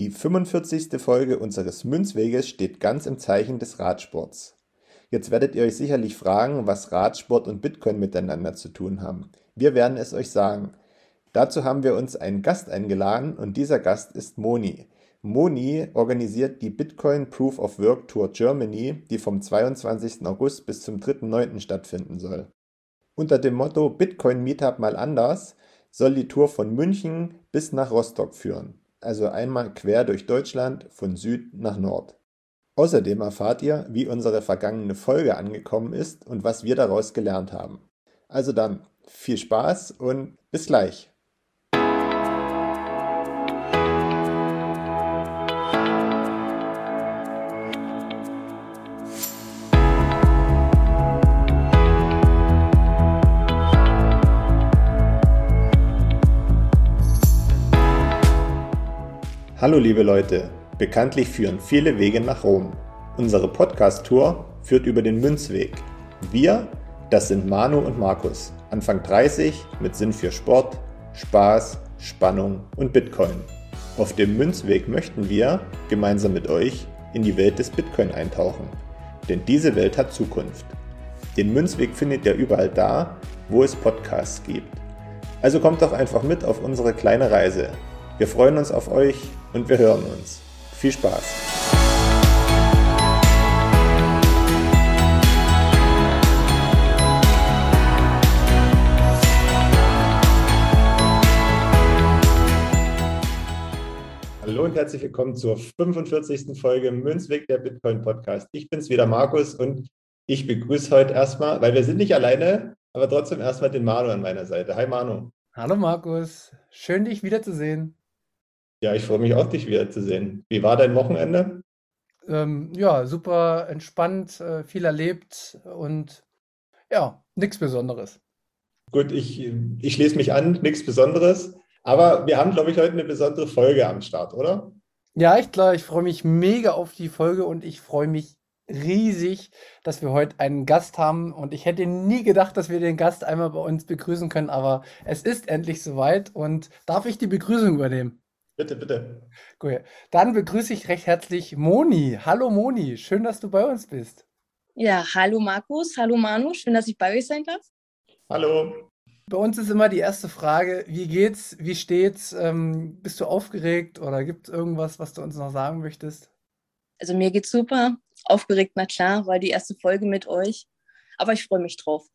Die 45. Folge unseres Münzweges steht ganz im Zeichen des Radsports. Jetzt werdet ihr euch sicherlich fragen, was Radsport und Bitcoin miteinander zu tun haben. Wir werden es euch sagen. Dazu haben wir uns einen Gast eingeladen und dieser Gast ist Moni. Moni organisiert die Bitcoin Proof of Work Tour Germany, die vom 22. August bis zum 3.9. stattfinden soll. Unter dem Motto Bitcoin Meetup mal anders soll die Tour von München bis nach Rostock führen also einmal quer durch Deutschland von Süd nach Nord. Außerdem erfahrt ihr, wie unsere vergangene Folge angekommen ist und was wir daraus gelernt haben. Also dann, viel Spaß und bis gleich. Hallo liebe Leute, bekanntlich führen viele Wege nach Rom. Unsere Podcast-Tour führt über den Münzweg. Wir, das sind Manu und Markus, Anfang 30 mit Sinn für Sport, Spaß, Spannung und Bitcoin. Auf dem Münzweg möchten wir, gemeinsam mit euch, in die Welt des Bitcoin eintauchen. Denn diese Welt hat Zukunft. Den Münzweg findet ihr überall da, wo es Podcasts gibt. Also kommt doch einfach mit auf unsere kleine Reise. Wir freuen uns auf euch und wir hören uns. Viel Spaß! Hallo und herzlich willkommen zur 45. Folge Münzweg der Bitcoin Podcast. Ich bin's wieder, Markus, und ich begrüße heute erstmal, weil wir sind nicht alleine, aber trotzdem erstmal den Manu an meiner Seite. Hi Manu. Hallo Markus, schön dich wiederzusehen. Ja, ich freue mich auch, dich wiederzusehen. Wie war dein Wochenende? Ähm, ja, super entspannt, äh, viel erlebt und ja, nichts Besonderes. Gut, ich, ich schließe mich an, nichts Besonderes. Aber wir haben, glaube ich, heute eine besondere Folge am Start, oder? Ja, ich glaube, ich freue mich mega auf die Folge und ich freue mich riesig, dass wir heute einen Gast haben. Und ich hätte nie gedacht, dass wir den Gast einmal bei uns begrüßen können, aber es ist endlich soweit. Und darf ich die Begrüßung übernehmen? Bitte, bitte. Cool. Dann begrüße ich recht herzlich Moni. Hallo Moni, schön, dass du bei uns bist. Ja, hallo Markus, hallo Manu, schön, dass ich bei euch sein darf. Hallo. Bei uns ist immer die erste Frage, wie geht's, wie steht's? Ähm, bist du aufgeregt oder gibt es irgendwas, was du uns noch sagen möchtest? Also mir geht's super, aufgeregt, na klar, weil die erste Folge mit euch, aber ich freue mich drauf.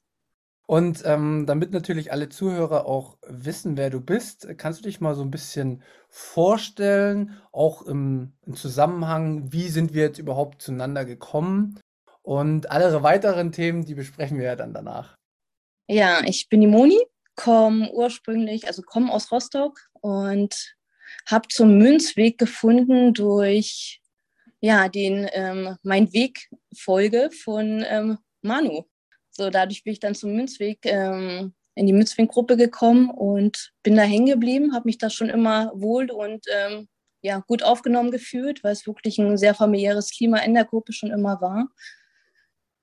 Und ähm, damit natürlich alle Zuhörer auch wissen, wer du bist, kannst du dich mal so ein bisschen vorstellen, auch im, im Zusammenhang, wie sind wir jetzt überhaupt zueinander gekommen? Und alle weiteren Themen, die besprechen wir ja dann danach. Ja, ich bin die Moni, komme ursprünglich, also komme aus Rostock und habe zum Münzweg gefunden durch ja, den ähm, mein Weg Folge von ähm, Manu. So, dadurch bin ich dann zum Münzweg, ähm, in die Münzweg-Gruppe gekommen und bin da hängen geblieben, habe mich da schon immer wohl und ähm, ja, gut aufgenommen gefühlt, weil es wirklich ein sehr familiäres Klima in der Gruppe schon immer war.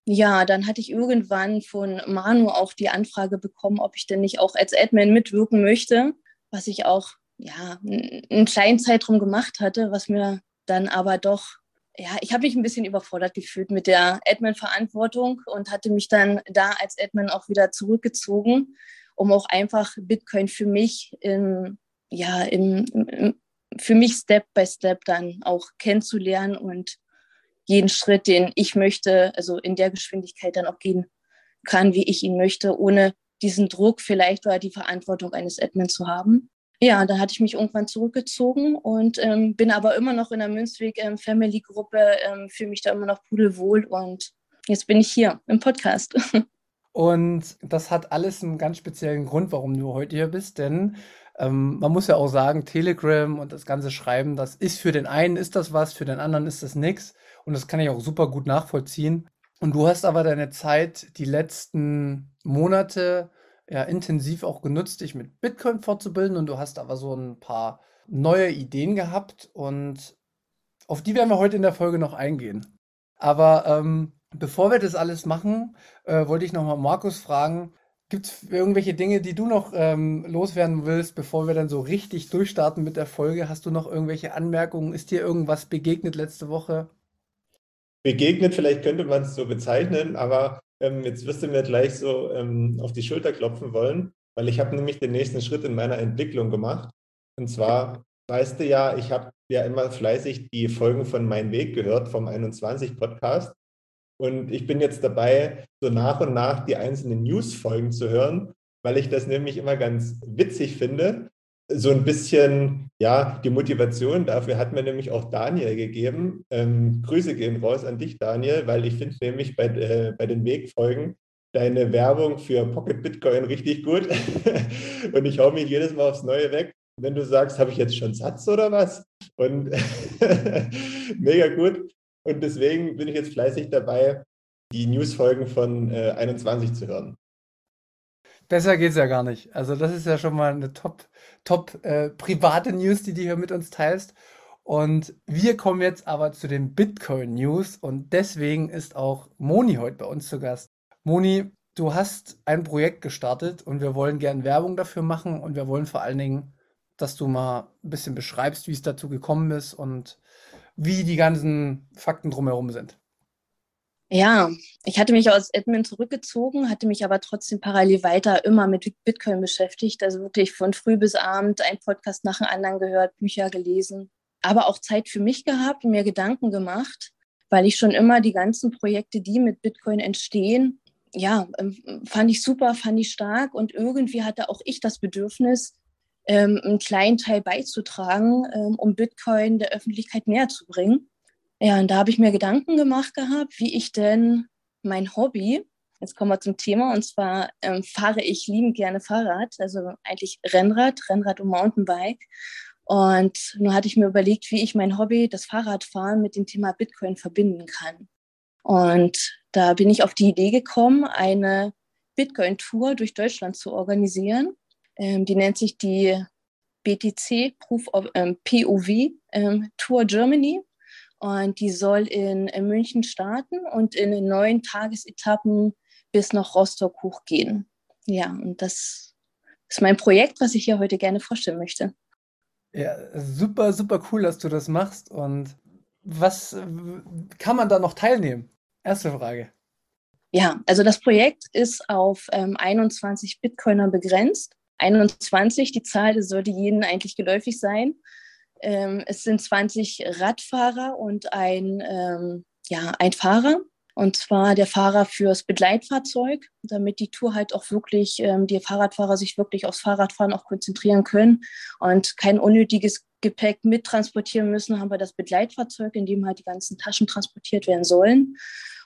Ja, dann hatte ich irgendwann von Manu auch die Anfrage bekommen, ob ich denn nicht auch als Admin mitwirken möchte, was ich auch ja, einen kleinen Zeitraum gemacht hatte, was mir dann aber doch ja, ich habe mich ein bisschen überfordert gefühlt mit der Admin-Verantwortung und hatte mich dann da als Admin auch wieder zurückgezogen, um auch einfach Bitcoin für mich in, ja, im, im, für mich Step by Step dann auch kennenzulernen und jeden Schritt, den ich möchte, also in der Geschwindigkeit dann auch gehen kann, wie ich ihn möchte, ohne diesen Druck vielleicht oder die Verantwortung eines Admin zu haben ja, da hatte ich mich irgendwann zurückgezogen und ähm, bin aber immer noch in der Münzweg ähm, ähm, fühle mich da immer noch pudelwohl und jetzt bin ich hier im Podcast. Und das hat alles einen ganz speziellen Grund, warum du heute hier bist, denn ähm, man muss ja auch sagen, Telegram und das ganze Schreiben, das ist für den einen ist das was, für den anderen ist das nichts und das kann ich auch super gut nachvollziehen. Und du hast aber deine Zeit die letzten Monate ja intensiv auch genutzt, dich mit Bitcoin fortzubilden und du hast aber so ein paar neue Ideen gehabt und auf die werden wir heute in der Folge noch eingehen. Aber ähm, bevor wir das alles machen, äh, wollte ich nochmal Markus fragen, Gibt es irgendwelche Dinge, die du noch ähm, loswerden willst, bevor wir dann so richtig durchstarten mit der Folge? Hast du noch irgendwelche Anmerkungen? Ist dir irgendwas begegnet letzte Woche? Begegnet, vielleicht könnte man es so bezeichnen, aber ähm, jetzt wirst du mir gleich so ähm, auf die Schulter klopfen wollen, weil ich habe nämlich den nächsten Schritt in meiner Entwicklung gemacht. Und zwar, weißt du ja, ich habe ja immer fleißig die Folgen von Mein Weg gehört, vom 21 Podcast. Und ich bin jetzt dabei, so nach und nach die einzelnen News-Folgen zu hören, weil ich das nämlich immer ganz witzig finde. So ein bisschen, ja, die Motivation dafür hat mir nämlich auch Daniel gegeben. Ähm, Grüße gehen raus an dich, Daniel, weil ich finde nämlich bei, äh, bei den Wegfolgen deine Werbung für Pocket Bitcoin richtig gut. und ich hau mich jedes Mal aufs Neue weg. Wenn du sagst, habe ich jetzt schon Satz oder was? Und mega gut. Und deswegen bin ich jetzt fleißig dabei, die Newsfolgen von äh, 21 zu hören. Besser geht's ja gar nicht. Also das ist ja schon mal eine top, top äh, private News, die du hier mit uns teilst. Und wir kommen jetzt aber zu den Bitcoin News und deswegen ist auch Moni heute bei uns zu Gast. Moni, du hast ein Projekt gestartet und wir wollen gern Werbung dafür machen und wir wollen vor allen Dingen, dass du mal ein bisschen beschreibst, wie es dazu gekommen ist und wie die ganzen Fakten drumherum sind. Ja, ich hatte mich aus Admin zurückgezogen, hatte mich aber trotzdem parallel weiter immer mit Bitcoin beschäftigt. Also wirklich von früh bis abend ein Podcast nach dem anderen gehört, Bücher gelesen, aber auch Zeit für mich gehabt und mir Gedanken gemacht, weil ich schon immer die ganzen Projekte, die mit Bitcoin entstehen, ja, ähm, fand ich super, fand ich stark und irgendwie hatte auch ich das Bedürfnis, ähm, einen kleinen Teil beizutragen, ähm, um Bitcoin der Öffentlichkeit näher zu bringen. Ja, und da habe ich mir Gedanken gemacht gehabt, wie ich denn mein Hobby, jetzt kommen wir zum Thema, und zwar ähm, fahre ich liebend gerne Fahrrad, also eigentlich Rennrad, Rennrad und Mountainbike. Und nun hatte ich mir überlegt, wie ich mein Hobby, das Fahrradfahren, mit dem Thema Bitcoin verbinden kann. Und da bin ich auf die Idee gekommen, eine Bitcoin-Tour durch Deutschland zu organisieren. Ähm, die nennt sich die BTC Proof of, ähm, POV ähm, Tour Germany. Und die soll in, in München starten und in neun Tagesetappen bis nach Rostock hochgehen. Ja, und das ist mein Projekt, was ich hier heute gerne vorstellen möchte. Ja, super, super cool, dass du das machst. Und was kann man da noch teilnehmen? Erste Frage. Ja, also das Projekt ist auf ähm, 21 Bitcoiner begrenzt. 21, die Zahl, das sollte jedem eigentlich geläufig sein. Ähm, es sind 20 Radfahrer und ein, ähm, ja, ein Fahrer. Und zwar der Fahrer fürs Begleitfahrzeug, damit die Tour halt auch wirklich, ähm, die Fahrradfahrer sich wirklich aufs Fahrradfahren auch konzentrieren können und kein unnötiges Gepäck mittransportieren müssen, haben wir das Begleitfahrzeug, in dem halt die ganzen Taschen transportiert werden sollen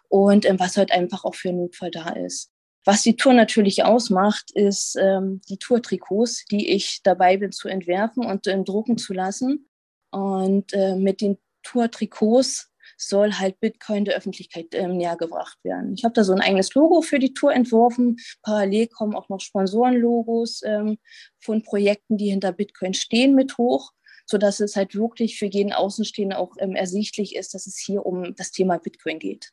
und ähm, was halt einfach auch für einen Notfall da ist. Was die Tour natürlich ausmacht, ist ähm, die Tour-Trikots, die ich dabei bin zu entwerfen und ähm, drucken zu lassen. Und äh, mit den Tour-Trikots soll halt Bitcoin der Öffentlichkeit ähm, näher gebracht werden. Ich habe da so ein eigenes Logo für die Tour entworfen. Parallel kommen auch noch Sponsorenlogos ähm, von Projekten, die hinter Bitcoin stehen, mit hoch, sodass es halt wirklich für jeden Außenstehenden auch ähm, ersichtlich ist, dass es hier um das Thema Bitcoin geht.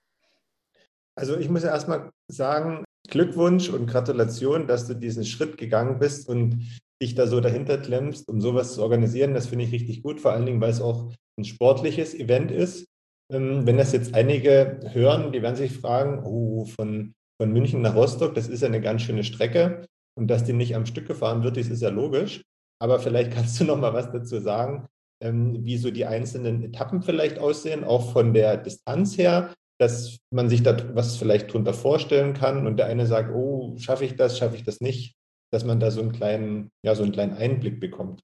Also ich muss ja erstmal sagen, Glückwunsch und Gratulation, dass du diesen Schritt gegangen bist und dich da so dahinter klemmst, um sowas zu organisieren. Das finde ich richtig gut, vor allen Dingen, weil es auch ein sportliches Event ist. Ähm, wenn das jetzt einige hören, die werden sich fragen, oh, von, von München nach Rostock, das ist ja eine ganz schöne Strecke. Und dass die nicht am Stück gefahren wird, das ist ja logisch. Aber vielleicht kannst du noch mal was dazu sagen, ähm, wie so die einzelnen Etappen vielleicht aussehen, auch von der Distanz her, dass man sich da was vielleicht drunter vorstellen kann und der eine sagt, oh, schaffe ich das, schaffe ich das nicht, dass man da so einen kleinen, ja, so einen kleinen Einblick bekommt.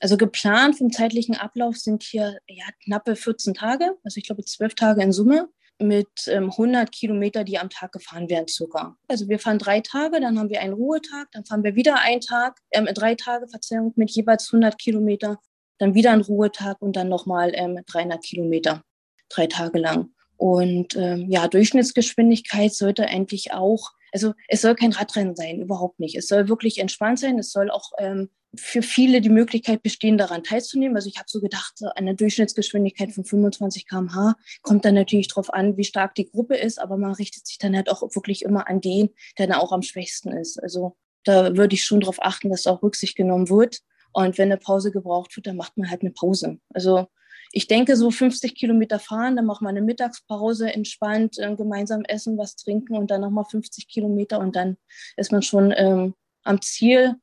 Also geplant vom zeitlichen Ablauf sind hier ja, knappe 14 Tage, also ich glaube zwölf Tage in Summe mit ähm, 100 Kilometer, die am Tag gefahren werden circa. Also wir fahren drei Tage, dann haben wir einen Ruhetag, dann fahren wir wieder einen Tag, ähm, drei Tage, Verzeihung, mit jeweils 100 Kilometer, dann wieder ein Ruhetag und dann nochmal ähm, 300 Kilometer, drei Tage lang. Und ähm, ja, Durchschnittsgeschwindigkeit sollte eigentlich auch, also es soll kein Radrennen sein, überhaupt nicht. Es soll wirklich entspannt sein. Es soll auch ähm, für viele die Möglichkeit bestehen, daran teilzunehmen. Also ich habe so gedacht, eine Durchschnittsgeschwindigkeit von 25 km/h kommt dann natürlich darauf an, wie stark die Gruppe ist, aber man richtet sich dann halt auch wirklich immer an den, der dann auch am schwächsten ist. Also da würde ich schon darauf achten, dass auch Rücksicht genommen wird. Und wenn eine Pause gebraucht wird, dann macht man halt eine Pause. Also ich denke, so 50 Kilometer fahren, dann macht man eine Mittagspause, entspannt, äh, gemeinsam essen, was trinken und dann nochmal 50 Kilometer und dann ist man schon ähm, am Ziel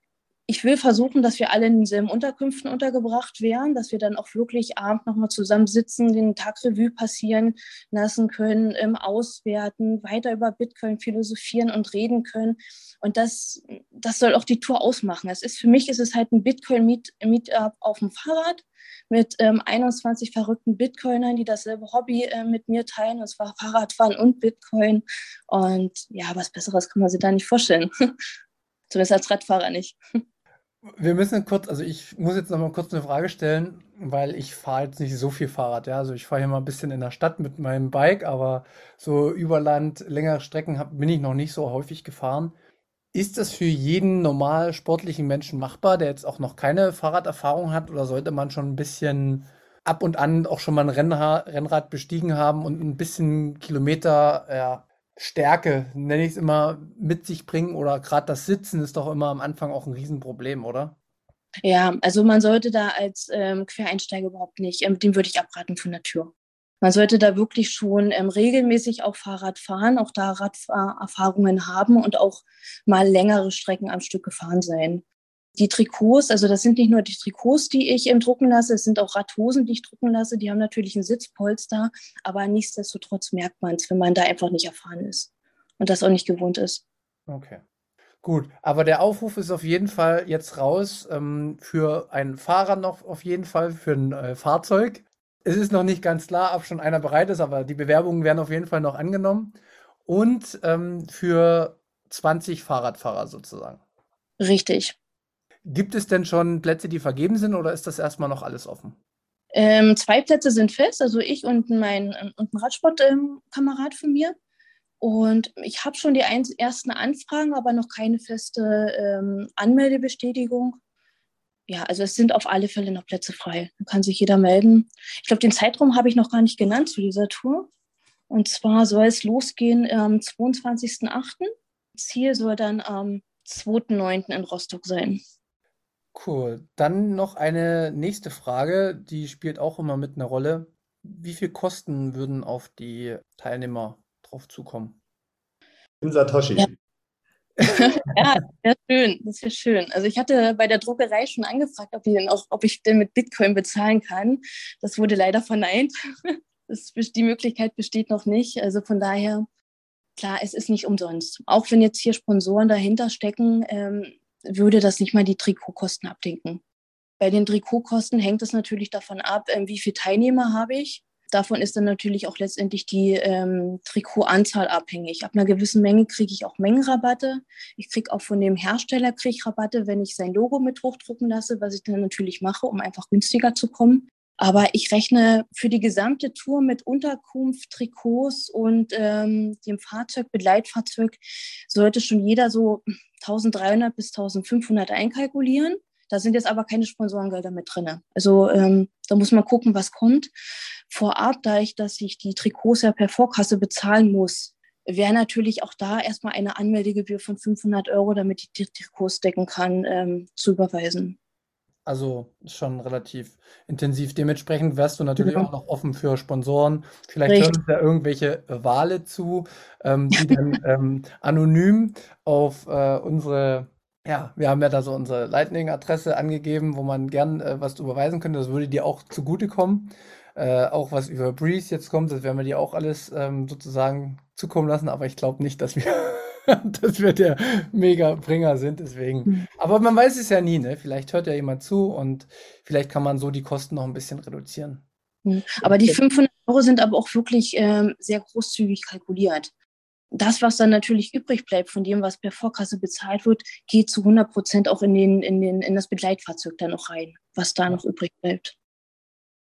ich will versuchen, dass wir alle in denselben Unterkünften untergebracht wären, dass wir dann auch wirklich abends nochmal zusammen sitzen, den Tag Revue passieren lassen können, ähm, auswerten, weiter über Bitcoin philosophieren und reden können. Und das, das soll auch die Tour ausmachen. Es ist, für mich ist es halt ein Bitcoin-Meetup auf dem Fahrrad mit ähm, 21 verrückten Bitcoinern, die dasselbe Hobby äh, mit mir teilen, und zwar Fahrradfahren und Bitcoin. Und ja, was Besseres kann man sich da nicht vorstellen. Zumindest als Radfahrer nicht. Wir müssen kurz, also ich muss jetzt noch mal kurz eine Frage stellen, weil ich fahre jetzt nicht so viel Fahrrad, ja. Also ich fahre hier mal ein bisschen in der Stadt mit meinem Bike, aber so über Land, längere Strecken hab, bin ich noch nicht so häufig gefahren. Ist das für jeden normal sportlichen Menschen machbar, der jetzt auch noch keine Fahrraderfahrung hat, oder sollte man schon ein bisschen ab und an auch schon mal ein Rennrad bestiegen haben und ein bisschen Kilometer ja, Stärke, nenne ich es immer, mit sich bringen oder gerade das Sitzen ist doch immer am Anfang auch ein Riesenproblem, oder? Ja, also man sollte da als ähm, Quereinsteiger überhaupt nicht, ähm, dem würde ich abraten von der Tür. Man sollte da wirklich schon ähm, regelmäßig auch Fahrrad fahren, auch da Raderfahrungen haben und auch mal längere Strecken am Stück gefahren sein die Trikots, also das sind nicht nur die Trikots, die ich ähm, drucken lasse, es sind auch Radhosen, die ich drucken lasse. Die haben natürlich ein Sitzpolster, aber nichtsdestotrotz merkt man es, wenn man da einfach nicht erfahren ist und das auch nicht gewohnt ist. Okay. Gut, aber der Aufruf ist auf jeden Fall jetzt raus ähm, für einen Fahrer noch auf jeden Fall, für ein äh, Fahrzeug. Es ist noch nicht ganz klar, ob schon einer bereit ist, aber die Bewerbungen werden auf jeden Fall noch angenommen. Und ähm, für 20 Fahrradfahrer sozusagen. Richtig. Gibt es denn schon Plätze, die vergeben sind oder ist das erstmal noch alles offen? Ähm, zwei Plätze sind fest, also ich und mein und ein Radsportkamerad ähm, von mir. Und ich habe schon die ein, ersten Anfragen, aber noch keine feste ähm, Anmeldebestätigung. Ja, also es sind auf alle Fälle noch Plätze frei. Da kann sich jeder melden. Ich glaube, den Zeitraum habe ich noch gar nicht genannt zu dieser Tour. Und zwar soll es losgehen am 22.08. Ziel soll dann am 2.9. in Rostock sein. Cool. Dann noch eine nächste Frage, die spielt auch immer mit einer Rolle. Wie viel Kosten würden auf die Teilnehmer drauf zukommen? In Satoshi. Ja. ja, sehr schön. Das ist schön. Also ich hatte bei der Druckerei schon angefragt, ob ich denn auch, ob ich denn mit Bitcoin bezahlen kann. Das wurde leider verneint. Das, die Möglichkeit besteht noch nicht. Also von daher, klar, es ist nicht umsonst. Auch wenn jetzt hier Sponsoren dahinter stecken, ähm, würde das nicht mal die Trikotkosten abdenken. Bei den Trikotkosten hängt es natürlich davon ab, ähm, wie viele Teilnehmer habe ich. Davon ist dann natürlich auch letztendlich die ähm, Trikotanzahl abhängig. Ab einer gewissen Menge kriege ich auch Mengenrabatte. Ich kriege auch von dem Hersteller krieg Rabatte, wenn ich sein Logo mit hochdrucken lasse, was ich dann natürlich mache, um einfach günstiger zu kommen. Aber ich rechne für die gesamte Tour mit Unterkunft, Trikots und ähm, dem Fahrzeug, Begleitfahrzeug, sollte schon jeder so 1300 bis 1500 einkalkulieren. Da sind jetzt aber keine Sponsorengelder mit drin. Also ähm, da muss man gucken, was kommt. Vorab, da ich, dass ich die Trikots ja per Vorkasse bezahlen muss, wäre natürlich auch da erstmal eine Anmeldegebühr von 500 Euro, damit ich die Trikots decken kann, ähm, zu überweisen. Also schon relativ intensiv. Dementsprechend wärst du natürlich ja. auch noch offen für Sponsoren. Vielleicht Richtig. hören ja irgendwelche Wale zu, ähm, die dann ähm, anonym auf äh, unsere, ja, wir haben ja da so unsere Lightning-Adresse angegeben, wo man gern äh, was überweisen könnte. Das würde dir auch zugutekommen. Äh, auch was über Breeze jetzt kommt, das werden wir dir auch alles ähm, sozusagen zukommen lassen, aber ich glaube nicht, dass wir dass wir der Mega-Bringer sind, deswegen. Mhm. Aber man weiß es ja nie, ne? Vielleicht hört ja jemand zu und vielleicht kann man so die Kosten noch ein bisschen reduzieren. Mhm. Aber die 500 Euro sind aber auch wirklich ähm, sehr großzügig kalkuliert. Das, was dann natürlich übrig bleibt von dem, was per Vorkasse bezahlt wird, geht zu 100 Prozent auch in, den, in, den, in das Begleitfahrzeug dann noch rein, was da noch übrig bleibt.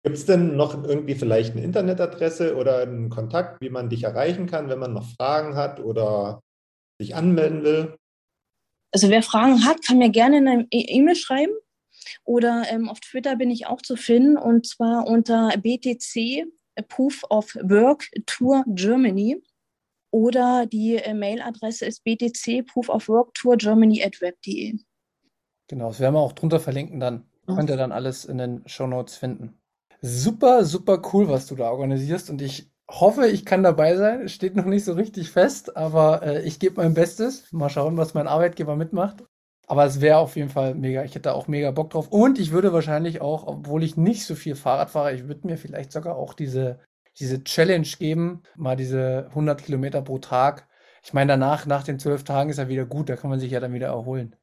Gibt es denn noch irgendwie vielleicht eine Internetadresse oder einen Kontakt, wie man dich erreichen kann, wenn man noch Fragen hat oder sich anmelden will? Also wer Fragen hat, kann mir gerne eine E-Mail schreiben. Oder ähm, auf Twitter bin ich auch zu finden und zwar unter BTC Proof of Work Tour Germany. Oder die äh, Mailadresse ist btc proof of work tour germany at web.de. Genau, das werden wir auch drunter verlinken dann. Könnt ihr dann alles in den Show Notes finden. Super, super cool, was du da organisierst und ich hoffe, ich kann dabei sein. Steht noch nicht so richtig fest, aber äh, ich gebe mein Bestes. Mal schauen, was mein Arbeitgeber mitmacht. Aber es wäre auf jeden Fall mega. Ich hätte auch mega Bock drauf. Und ich würde wahrscheinlich auch, obwohl ich nicht so viel Fahrrad fahre, ich würde mir vielleicht sogar auch diese, diese Challenge geben. Mal diese 100 Kilometer pro Tag. Ich meine, danach, nach den zwölf Tagen ist er wieder gut. Da kann man sich ja dann wieder erholen.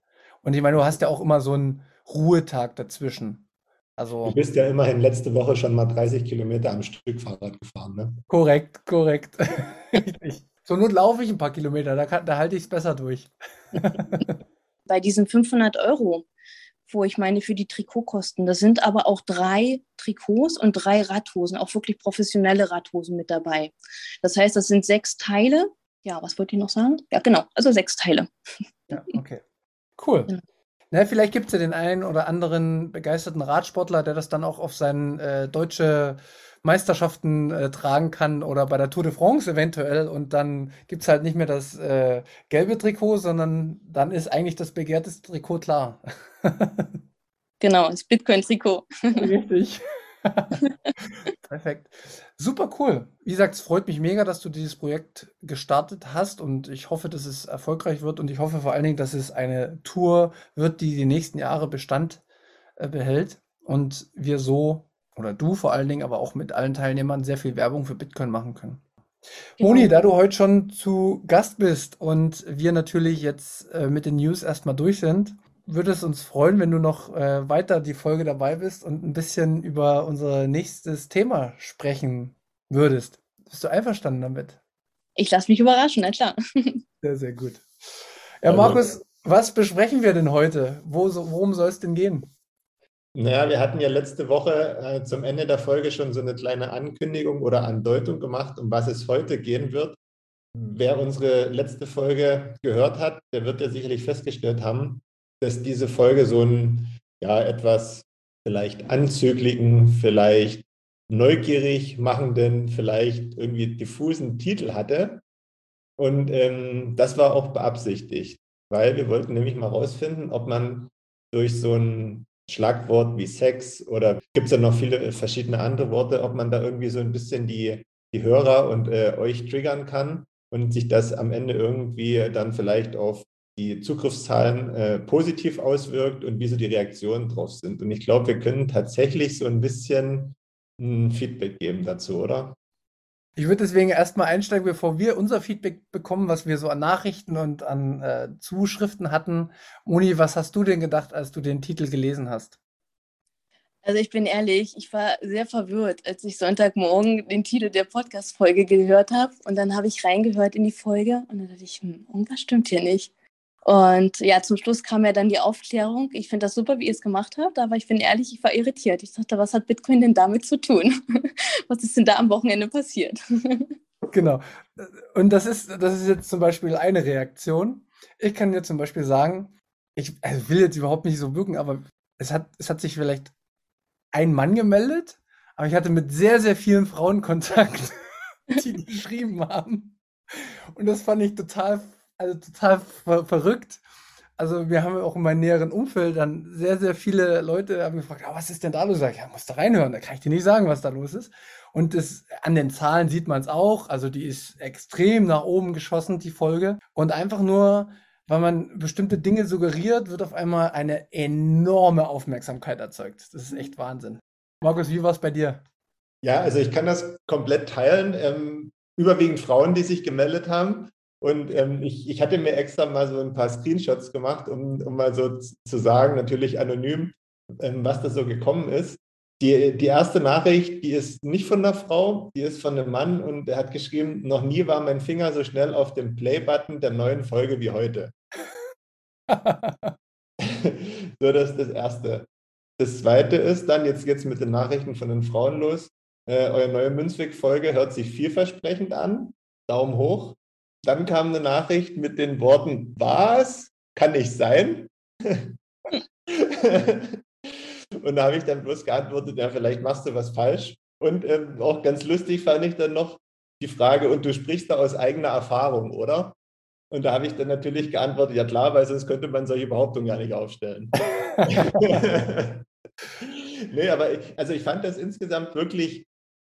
Und ich meine, du hast ja auch immer so einen Ruhetag dazwischen. Also, du bist ja immerhin letzte Woche schon mal 30 Kilometer am Stück Fahrrad gefahren, ne? Korrekt, korrekt. so nun laufe ich ein paar Kilometer, da, kann, da halte ich es besser durch. Bei diesen 500 Euro, wo ich meine für die Trikotkosten, da sind aber auch drei Trikots und drei Radhosen, auch wirklich professionelle Radhosen mit dabei. Das heißt, das sind sechs Teile. Ja, was wollte ich noch sagen? Ja, genau, also sechs Teile. Ja, okay. Cool. Na, vielleicht gibt es ja den einen oder anderen begeisterten Radsportler, der das dann auch auf seinen äh, deutsche Meisterschaften äh, tragen kann oder bei der Tour de France eventuell und dann gibt es halt nicht mehr das äh, gelbe Trikot, sondern dann ist eigentlich das begehrteste Trikot klar. genau, das Bitcoin-Trikot. Richtig. Perfekt. Super cool. Wie gesagt, es freut mich mega, dass du dieses Projekt gestartet hast und ich hoffe, dass es erfolgreich wird und ich hoffe vor allen Dingen, dass es eine Tour wird, die die nächsten Jahre Bestand äh, behält und wir so, oder du vor allen Dingen, aber auch mit allen Teilnehmern sehr viel Werbung für Bitcoin machen können. Genau. Moni, da du heute schon zu Gast bist und wir natürlich jetzt äh, mit den News erstmal durch sind, würde es uns freuen, wenn du noch äh, weiter die Folge dabei bist und ein bisschen über unser nächstes Thema sprechen würdest. Bist du einverstanden damit? Ich lasse mich überraschen, na klar. Sehr, sehr gut. Ja, Markus, was besprechen wir denn heute? Wo, worum soll es denn gehen? Naja, wir hatten ja letzte Woche äh, zum Ende der Folge schon so eine kleine Ankündigung oder Andeutung gemacht, um was es heute gehen wird. Wer unsere letzte Folge gehört hat, der wird ja sicherlich festgestellt haben, dass diese Folge so einen ja, etwas vielleicht anzüglichen, vielleicht neugierig machenden, vielleicht irgendwie diffusen Titel hatte. Und ähm, das war auch beabsichtigt, weil wir wollten nämlich mal rausfinden, ob man durch so ein Schlagwort wie Sex oder gibt es ja noch viele verschiedene andere Worte, ob man da irgendwie so ein bisschen die, die Hörer und äh, euch triggern kann und sich das am Ende irgendwie dann vielleicht auf die Zugriffszahlen äh, positiv auswirkt und wie so die Reaktionen drauf sind. Und ich glaube, wir können tatsächlich so ein bisschen ein Feedback geben dazu, oder? Ich würde deswegen erstmal einsteigen, bevor wir unser Feedback bekommen, was wir so an Nachrichten und an äh, Zuschriften hatten. Moni, was hast du denn gedacht, als du den Titel gelesen hast? Also ich bin ehrlich, ich war sehr verwirrt, als ich Sonntagmorgen den Titel der Podcast-Folge gehört habe. Und dann habe ich reingehört in die Folge und dann dachte ich, hm, irgendwas stimmt hier nicht. Und ja, zum Schluss kam ja dann die Aufklärung. Ich finde das super, wie ihr es gemacht habt, aber ich bin ehrlich, ich war irritiert. Ich dachte, was hat Bitcoin denn damit zu tun? was ist denn da am Wochenende passiert? genau. Und das ist, das ist jetzt zum Beispiel eine Reaktion. Ich kann dir zum Beispiel sagen, ich also will jetzt überhaupt nicht so wirken, aber es hat, es hat sich vielleicht ein Mann gemeldet, aber ich hatte mit sehr, sehr vielen Frauen Kontakt, die geschrieben haben. Und das fand ich total also total ver verrückt. Also wir haben auch in meinem näheren Umfeld dann sehr, sehr viele Leute haben gefragt, ja, was ist denn da los? Ich, ja, musst da reinhören, da kann ich dir nicht sagen, was da los ist. Und das, an den Zahlen sieht man es auch. Also die ist extrem nach oben geschossen, die Folge. Und einfach nur, weil man bestimmte Dinge suggeriert, wird auf einmal eine enorme Aufmerksamkeit erzeugt. Das ist echt Wahnsinn. Markus, wie war es bei dir? Ja, also ich kann das komplett teilen. Ähm, überwiegend Frauen, die sich gemeldet haben. Und ähm, ich, ich hatte mir extra mal so ein paar Screenshots gemacht, um, um mal so zu sagen, natürlich anonym, ähm, was da so gekommen ist. Die, die erste Nachricht, die ist nicht von einer Frau, die ist von einem Mann und er hat geschrieben, noch nie war mein Finger so schnell auf dem Play-Button der neuen Folge wie heute. so, das ist das Erste. Das Zweite ist dann, jetzt geht es mit den Nachrichten von den Frauen los. Äh, eure neue Münzweg-Folge hört sich vielversprechend an. Daumen hoch. Dann kam eine Nachricht mit den Worten, was? Kann nicht sein. Und da habe ich dann bloß geantwortet, ja, vielleicht machst du was falsch. Und ähm, auch ganz lustig fand ich dann noch die Frage, und du sprichst da aus eigener Erfahrung, oder? Und da habe ich dann natürlich geantwortet, ja klar, weil sonst könnte man solche Behauptungen gar nicht aufstellen. nee, aber ich, also ich fand das insgesamt wirklich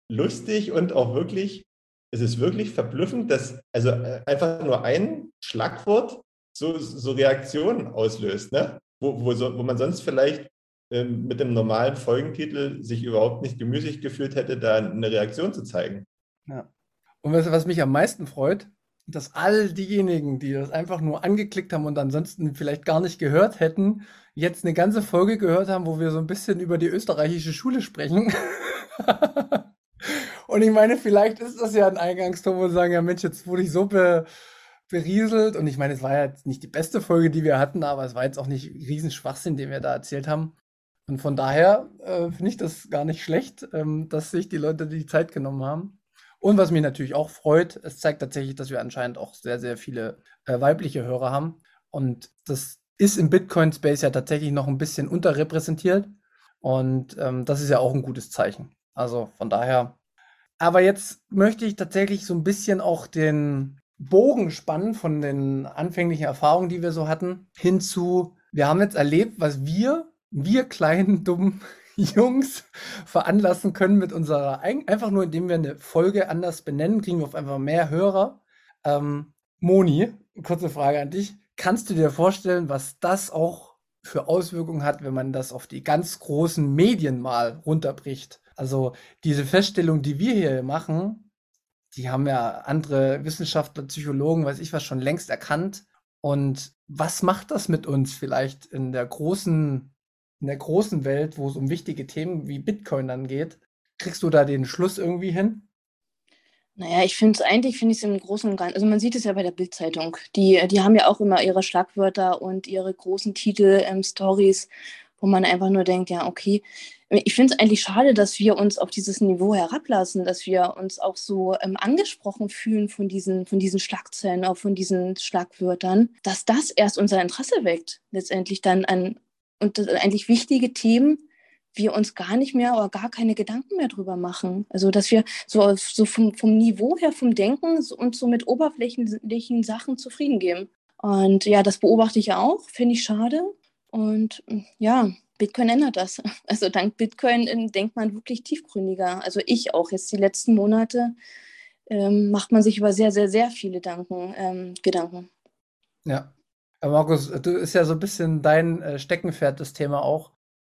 lustig und auch wirklich, es ist wirklich verblüffend, dass also äh, einfach nur ein Schlagwort so, so Reaktionen auslöst, ne? wo, wo, so, wo man sonst vielleicht ähm, mit dem normalen Folgentitel sich überhaupt nicht gemüßig gefühlt hätte, da eine Reaktion zu zeigen. Ja. Und was, was mich am meisten freut, dass all diejenigen, die das einfach nur angeklickt haben und ansonsten vielleicht gar nicht gehört hätten, jetzt eine ganze Folge gehört haben, wo wir so ein bisschen über die österreichische Schule sprechen. und ich meine, vielleicht ist das ja ein Eingangston, wo wir sagen, ja Mensch, jetzt wurde ich so be berieselt. Und ich meine, es war ja jetzt nicht die beste Folge, die wir hatten, aber es war jetzt auch nicht riesen Schwachsinn, den wir da erzählt haben. Und von daher äh, finde ich das gar nicht schlecht, ähm, dass sich die Leute die Zeit genommen haben. Und was mich natürlich auch freut, es zeigt tatsächlich, dass wir anscheinend auch sehr, sehr viele äh, weibliche Hörer haben. Und das ist im Bitcoin-Space ja tatsächlich noch ein bisschen unterrepräsentiert. Und ähm, das ist ja auch ein gutes Zeichen. Also von daher. Aber jetzt möchte ich tatsächlich so ein bisschen auch den Bogen spannen von den anfänglichen Erfahrungen, die wir so hatten, hinzu, wir haben jetzt erlebt, was wir, wir kleinen, dummen Jungs veranlassen können mit unserer, einfach nur indem wir eine Folge anders benennen, kriegen wir auf einfach mehr Hörer. Ähm, Moni, kurze Frage an dich. Kannst du dir vorstellen, was das auch für Auswirkungen hat, wenn man das auf die ganz großen Medien mal runterbricht? Also diese Feststellung, die wir hier machen, die haben ja andere Wissenschaftler, Psychologen, weiß ich was, schon längst erkannt. Und was macht das mit uns vielleicht in der großen in der großen Welt, wo es um wichtige Themen wie Bitcoin dann geht, kriegst du da den Schluss irgendwie hin? Naja, ich finde es eigentlich, finde ich es im Großen und Ganzen, also man sieht es ja bei der Bildzeitung. Die, die haben ja auch immer ihre Schlagwörter und ihre großen Titel, ähm, Stories, wo man einfach nur denkt, ja, okay. Ich finde es eigentlich schade, dass wir uns auf dieses Niveau herablassen, dass wir uns auch so ähm, angesprochen fühlen von diesen, von diesen Schlagzeilen, auch von diesen Schlagwörtern, dass das erst unser Interesse weckt, letztendlich dann an und eigentlich wichtige Themen wir uns gar nicht mehr oder gar keine Gedanken mehr drüber machen. Also dass wir so, so vom, vom Niveau her, vom Denken uns so mit oberflächlichen Sachen zufrieden geben. Und ja, das beobachte ich ja auch, finde ich schade. Und ja, Bitcoin ändert das. Also dank Bitcoin äh, denkt man wirklich tiefgründiger. Also ich auch jetzt die letzten Monate ähm, macht man sich über sehr, sehr, sehr viele Danken, ähm, Gedanken. Ja, Markus, du ist ja so ein bisschen dein äh, Steckenpferd, das Thema auch.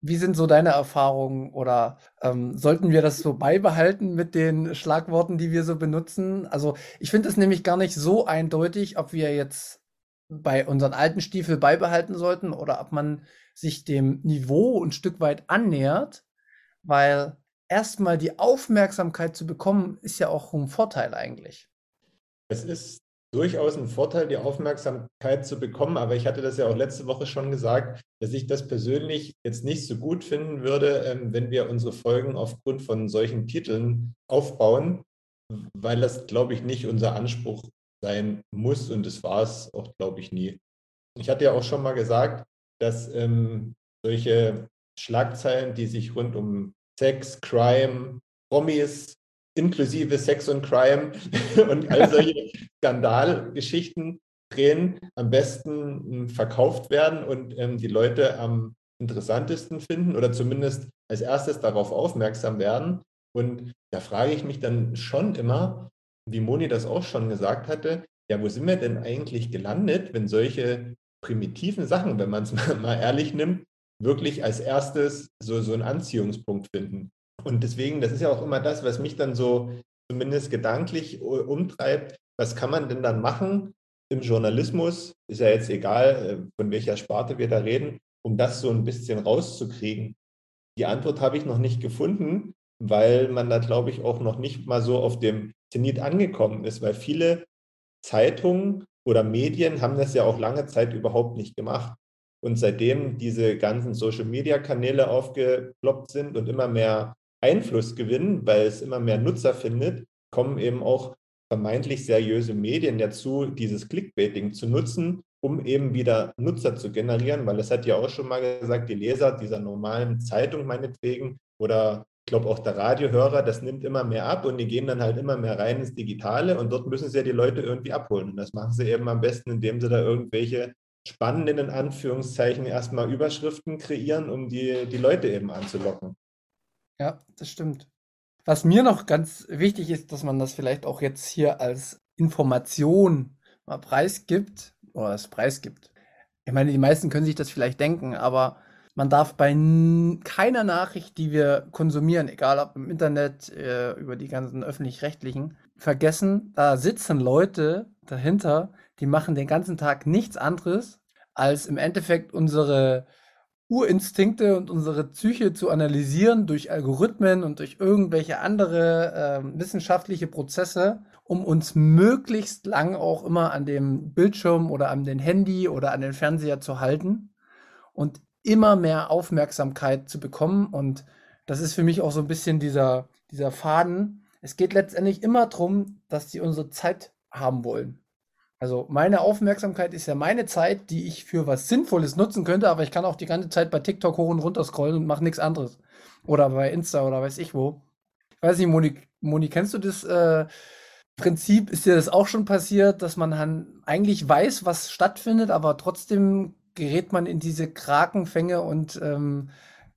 Wie sind so deine Erfahrungen oder ähm, sollten wir das so beibehalten mit den Schlagworten, die wir so benutzen? Also ich finde es nämlich gar nicht so eindeutig, ob wir jetzt bei unseren alten Stiefel beibehalten sollten oder ob man sich dem Niveau ein Stück weit annähert, weil erstmal die Aufmerksamkeit zu bekommen, ist ja auch ein Vorteil eigentlich. Es ist durchaus ein Vorteil, die Aufmerksamkeit zu bekommen. Aber ich hatte das ja auch letzte Woche schon gesagt, dass ich das persönlich jetzt nicht so gut finden würde, ähm, wenn wir unsere Folgen aufgrund von solchen Titeln aufbauen, weil das, glaube ich, nicht unser Anspruch sein muss und das war es auch, glaube ich, nie. Ich hatte ja auch schon mal gesagt, dass ähm, solche Schlagzeilen, die sich rund um Sex, Crime, Promis inklusive Sex und Crime und all solche Skandalgeschichten drehen, am besten hm, verkauft werden und ähm, die Leute am interessantesten finden oder zumindest als erstes darauf aufmerksam werden. Und da frage ich mich dann schon immer, wie Moni das auch schon gesagt hatte, ja, wo sind wir denn eigentlich gelandet, wenn solche primitiven Sachen, wenn man es mal ehrlich nimmt, wirklich als erstes so, so einen Anziehungspunkt finden. Und deswegen, das ist ja auch immer das, was mich dann so zumindest gedanklich umtreibt. Was kann man denn dann machen im Journalismus? Ist ja jetzt egal, äh, von welcher Sparte wir da reden, um das so ein bisschen rauszukriegen. Die Antwort habe ich noch nicht gefunden, weil man da, glaube ich, auch noch nicht mal so auf dem Zenit angekommen ist, weil viele Zeitungen oder Medien haben das ja auch lange Zeit überhaupt nicht gemacht. Und seitdem diese ganzen Social-Media-Kanäle aufgeploppt sind und immer mehr Einfluss gewinnen, weil es immer mehr Nutzer findet, kommen eben auch vermeintlich seriöse Medien dazu, dieses Clickbaiting zu nutzen, um eben wieder Nutzer zu generieren, weil es hat ja auch schon mal gesagt, die Leser dieser normalen Zeitung meinetwegen oder ich glaube auch der Radiohörer, das nimmt immer mehr ab und die gehen dann halt immer mehr rein ins Digitale und dort müssen sie ja die Leute irgendwie abholen. Und das machen sie eben am besten, indem sie da irgendwelche spannenden, in Anführungszeichen, erstmal Überschriften kreieren, um die, die Leute eben anzulocken. Ja, das stimmt. Was mir noch ganz wichtig ist, dass man das vielleicht auch jetzt hier als Information mal preisgibt oder es preisgibt. Ich meine, die meisten können sich das vielleicht denken, aber man darf bei keiner Nachricht, die wir konsumieren, egal ob im Internet, äh, über die ganzen öffentlich-rechtlichen, vergessen, da sitzen Leute dahinter, die machen den ganzen Tag nichts anderes, als im Endeffekt unsere Urinstinkte und unsere Psyche zu analysieren durch Algorithmen und durch irgendwelche andere äh, wissenschaftliche Prozesse, um uns möglichst lang auch immer an dem Bildschirm oder an den Handy oder an den Fernseher zu halten und immer mehr Aufmerksamkeit zu bekommen. Und das ist für mich auch so ein bisschen dieser, dieser Faden. Es geht letztendlich immer darum, dass die unsere Zeit haben wollen. Also meine Aufmerksamkeit ist ja meine Zeit, die ich für was Sinnvolles nutzen könnte, aber ich kann auch die ganze Zeit bei TikTok hoch und runter scrollen und mache nichts anderes. Oder bei Insta oder weiß ich wo. Ich weiß nicht, Moni, Moni kennst du das äh, Prinzip? Ist dir das auch schon passiert, dass man eigentlich weiß, was stattfindet, aber trotzdem gerät man in diese Krakenfänge und ähm,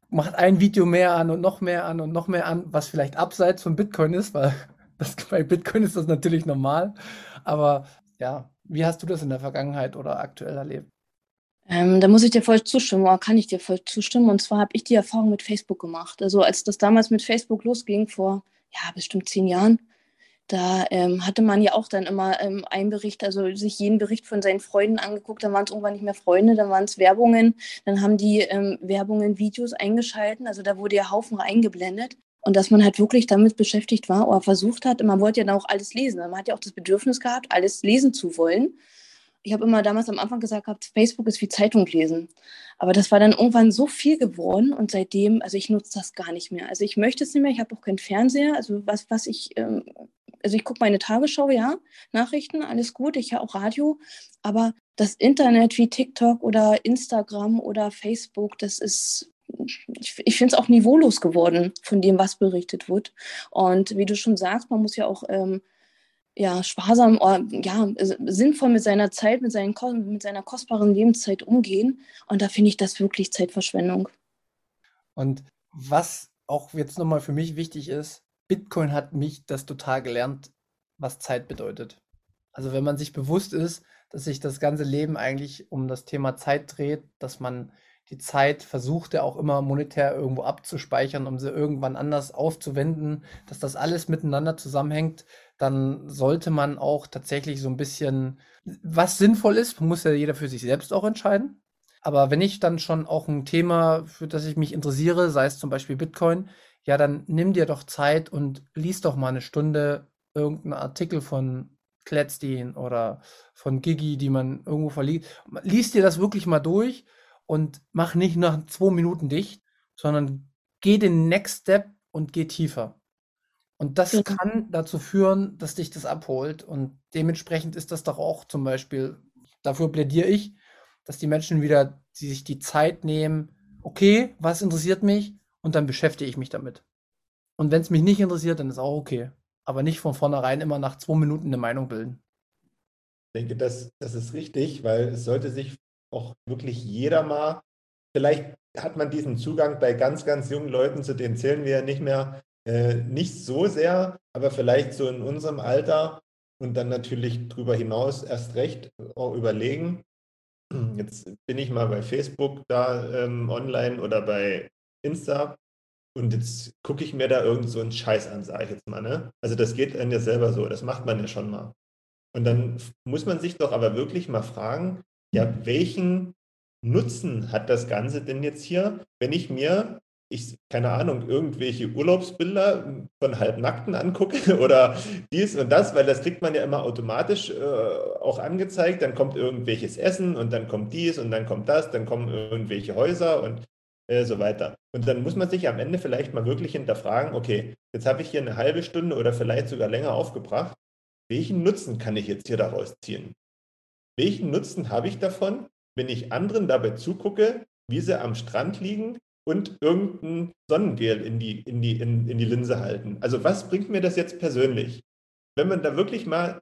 macht ein Video mehr an und noch mehr an und noch mehr an, was vielleicht abseits von Bitcoin ist, weil das, bei Bitcoin ist das natürlich normal. Aber ja, wie hast du das in der Vergangenheit oder aktuell erlebt? Ähm, da muss ich dir voll zustimmen, oder kann ich dir voll zustimmen. Und zwar habe ich die Erfahrung mit Facebook gemacht. Also als das damals mit Facebook losging, vor ja, bestimmt zehn Jahren, da ähm, hatte man ja auch dann immer ähm, einen Bericht, also sich jeden Bericht von seinen Freunden angeguckt, dann waren es irgendwann nicht mehr Freunde, dann waren es Werbungen, dann haben die ähm, Werbungen Videos eingeschalten, also da wurde ja Haufen eingeblendet. Und dass man halt wirklich damit beschäftigt war oder versucht hat, man wollte ja dann auch alles lesen. Man hat ja auch das Bedürfnis gehabt, alles lesen zu wollen. Ich habe immer damals am Anfang gesagt gehabt, Facebook ist wie Zeitung lesen. Aber das war dann irgendwann so viel geworden und seitdem, also ich nutze das gar nicht mehr. Also ich möchte es nicht mehr, ich habe auch keinen Fernseher. Also was, was ich, ähm, also ich gucke meine Tagesschau, ja, Nachrichten, alles gut, ich höre auch Radio. Aber das Internet wie TikTok oder Instagram oder Facebook, das ist ich, ich finde es auch niveaulos geworden von dem, was berichtet wird. Und wie du schon sagst, man muss ja auch ähm, ja, sparsam, ja, sinnvoll mit seiner Zeit, mit, seinen, mit seiner kostbaren Lebenszeit umgehen. Und da finde ich das wirklich Zeitverschwendung. Und was auch jetzt nochmal für mich wichtig ist, Bitcoin hat mich das total gelernt, was Zeit bedeutet. Also wenn man sich bewusst ist, dass sich das ganze Leben eigentlich um das Thema Zeit dreht, dass man die Zeit versucht er auch immer monetär irgendwo abzuspeichern, um sie irgendwann anders aufzuwenden, dass das alles miteinander zusammenhängt, dann sollte man auch tatsächlich so ein bisschen, was sinnvoll ist, muss ja jeder für sich selbst auch entscheiden. Aber wenn ich dann schon auch ein Thema, für das ich mich interessiere, sei es zum Beispiel Bitcoin, ja, dann nimm dir doch Zeit und lies doch mal eine Stunde irgendeinen Artikel von Kletzstein oder von Gigi, die man irgendwo verliest. Lies dir das wirklich mal durch und mach nicht nach zwei Minuten dicht, sondern geh den Next Step und geh tiefer. Und das mhm. kann dazu führen, dass dich das abholt. Und dementsprechend ist das doch auch zum Beispiel, dafür plädiere ich, dass die Menschen wieder die sich die Zeit nehmen, okay, was interessiert mich? Und dann beschäftige ich mich damit. Und wenn es mich nicht interessiert, dann ist auch okay. Aber nicht von vornherein immer nach zwei Minuten eine Meinung bilden. Ich denke, das, das ist richtig, weil es sollte sich auch wirklich jeder mal, vielleicht hat man diesen Zugang bei ganz, ganz jungen Leuten, zu denen zählen wir ja nicht mehr, äh, nicht so sehr, aber vielleicht so in unserem Alter und dann natürlich darüber hinaus erst recht auch überlegen. Jetzt bin ich mal bei Facebook da ähm, online oder bei Insta und jetzt gucke ich mir da irgend so einen Scheiß an, sage ich jetzt mal. Ne? Also das geht dann ja selber so, das macht man ja schon mal. Und dann muss man sich doch aber wirklich mal fragen, ja, welchen Nutzen hat das Ganze denn jetzt hier, wenn ich mir, ich, keine Ahnung, irgendwelche Urlaubsbilder von Halbnackten angucke oder dies und das, weil das kriegt man ja immer automatisch äh, auch angezeigt. Dann kommt irgendwelches Essen und dann kommt dies und dann kommt das, dann kommen irgendwelche Häuser und äh, so weiter. Und dann muss man sich am Ende vielleicht mal wirklich hinterfragen, okay, jetzt habe ich hier eine halbe Stunde oder vielleicht sogar länger aufgebracht welchen Nutzen kann ich jetzt hier daraus ziehen? Welchen Nutzen habe ich davon, wenn ich anderen dabei zugucke, wie sie am Strand liegen und irgendein Sonnengel in die, in, die, in, in die Linse halten? Also was bringt mir das jetzt persönlich? Wenn man da wirklich mal,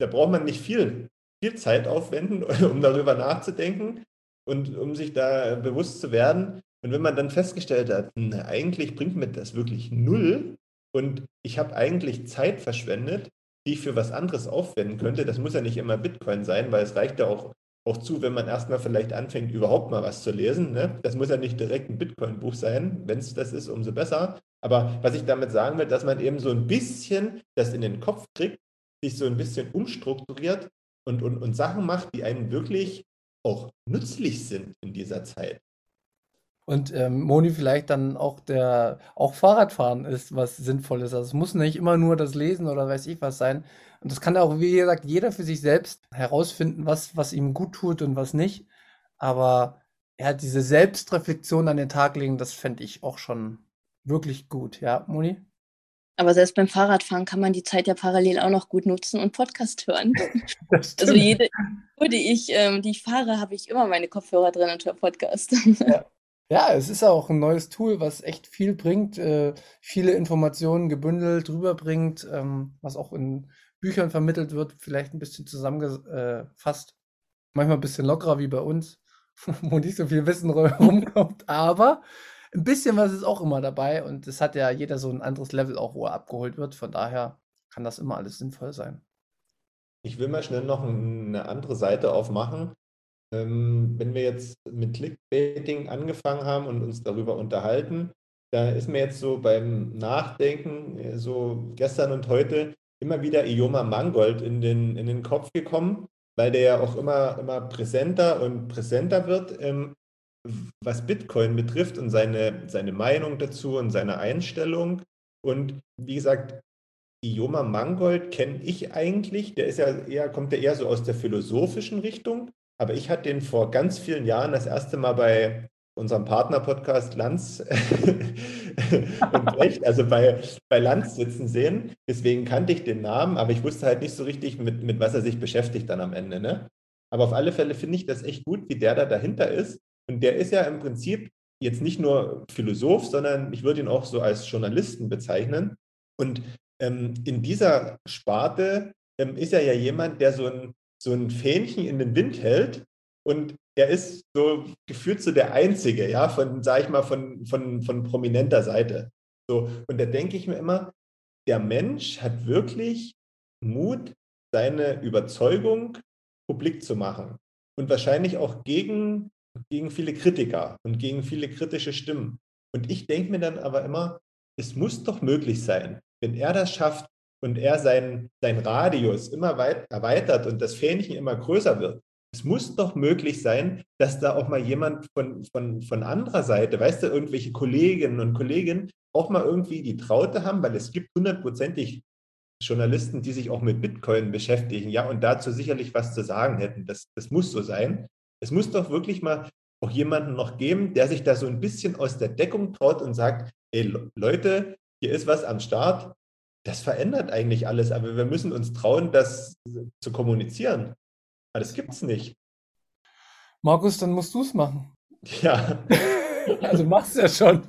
da braucht man nicht viel, viel Zeit aufwenden, um darüber nachzudenken und um sich da bewusst zu werden. Und wenn man dann festgestellt hat, na, eigentlich bringt mir das wirklich null und ich habe eigentlich Zeit verschwendet, die ich für was anderes aufwenden könnte. Das muss ja nicht immer Bitcoin sein, weil es reicht ja auch, auch zu, wenn man erstmal vielleicht anfängt, überhaupt mal was zu lesen. Ne? Das muss ja nicht direkt ein Bitcoin-Buch sein. Wenn es das ist, umso besser. Aber was ich damit sagen will, dass man eben so ein bisschen das in den Kopf kriegt, sich so ein bisschen umstrukturiert und, und, und Sachen macht, die einem wirklich auch nützlich sind in dieser Zeit. Und ähm, Moni vielleicht dann auch der auch Fahrradfahren ist, was sinnvoll ist. Also es muss nicht immer nur das Lesen oder weiß ich was sein. Und das kann auch, wie gesagt, jeder für sich selbst herausfinden, was, was ihm gut tut und was nicht. Aber ja, diese Selbstreflexion an den Tag legen, das fände ich auch schon wirklich gut. Ja, Moni? Aber selbst beim Fahrradfahren kann man die Zeit ja parallel auch noch gut nutzen und Podcast hören. also jede Tour, die ich, ähm, die ich fahre, habe ich immer meine Kopfhörer drin und höre Podcast. Ja. Ja, es ist auch ein neues Tool, was echt viel bringt, äh, viele Informationen gebündelt rüberbringt, ähm, was auch in Büchern vermittelt wird, vielleicht ein bisschen zusammengefasst. Manchmal ein bisschen lockerer wie bei uns, wo nicht so viel Wissen rumkommt, aber ein bisschen was ist auch immer dabei und es hat ja jeder so ein anderes Level auch, wo er abgeholt wird. Von daher kann das immer alles sinnvoll sein. Ich will mal schnell noch eine andere Seite aufmachen. Ähm, wenn wir jetzt mit Clickbaiting angefangen haben und uns darüber unterhalten, da ist mir jetzt so beim Nachdenken, äh, so gestern und heute, immer wieder Ioma Mangold in den, in den Kopf gekommen, weil der ja auch immer, immer präsenter und präsenter wird, ähm, was Bitcoin betrifft und seine, seine Meinung dazu und seine Einstellung. Und wie gesagt, Ioma Mangold kenne ich eigentlich, der ist ja eher, kommt ja eher so aus der philosophischen Richtung aber ich hatte den vor ganz vielen Jahren das erste Mal bei unserem Partner-Podcast Lanz und Recht, also bei, bei Lanz sitzen sehen. Deswegen kannte ich den Namen, aber ich wusste halt nicht so richtig, mit, mit was er sich beschäftigt dann am Ende. Ne? Aber auf alle Fälle finde ich das echt gut, wie der da dahinter ist. Und der ist ja im Prinzip jetzt nicht nur Philosoph, sondern ich würde ihn auch so als Journalisten bezeichnen. Und ähm, in dieser Sparte ähm, ist er ja jemand, der so ein so ein Fähnchen in den Wind hält und er ist so gefühlt so der Einzige, ja, von, sag ich mal, von, von, von prominenter Seite. So, und da denke ich mir immer, der Mensch hat wirklich Mut, seine Überzeugung publik zu machen. Und wahrscheinlich auch gegen, gegen viele Kritiker und gegen viele kritische Stimmen. Und ich denke mir dann aber immer, es muss doch möglich sein, wenn er das schafft, und er seinen sein Radius immer weit erweitert und das Fähnchen immer größer wird, es muss doch möglich sein, dass da auch mal jemand von, von, von anderer Seite, weißt du, irgendwelche Kolleginnen und Kollegen auch mal irgendwie die Traute haben, weil es gibt hundertprozentig Journalisten, die sich auch mit Bitcoin beschäftigen, ja, und dazu sicherlich was zu sagen hätten. Das, das muss so sein. Es muss doch wirklich mal auch jemanden noch geben, der sich da so ein bisschen aus der Deckung traut und sagt, ey Leute, hier ist was am Start, das verändert eigentlich alles, aber wir müssen uns trauen, das zu kommunizieren. Aber das gibt es nicht. Markus, dann musst du es machen. Ja. also machst du ja schon.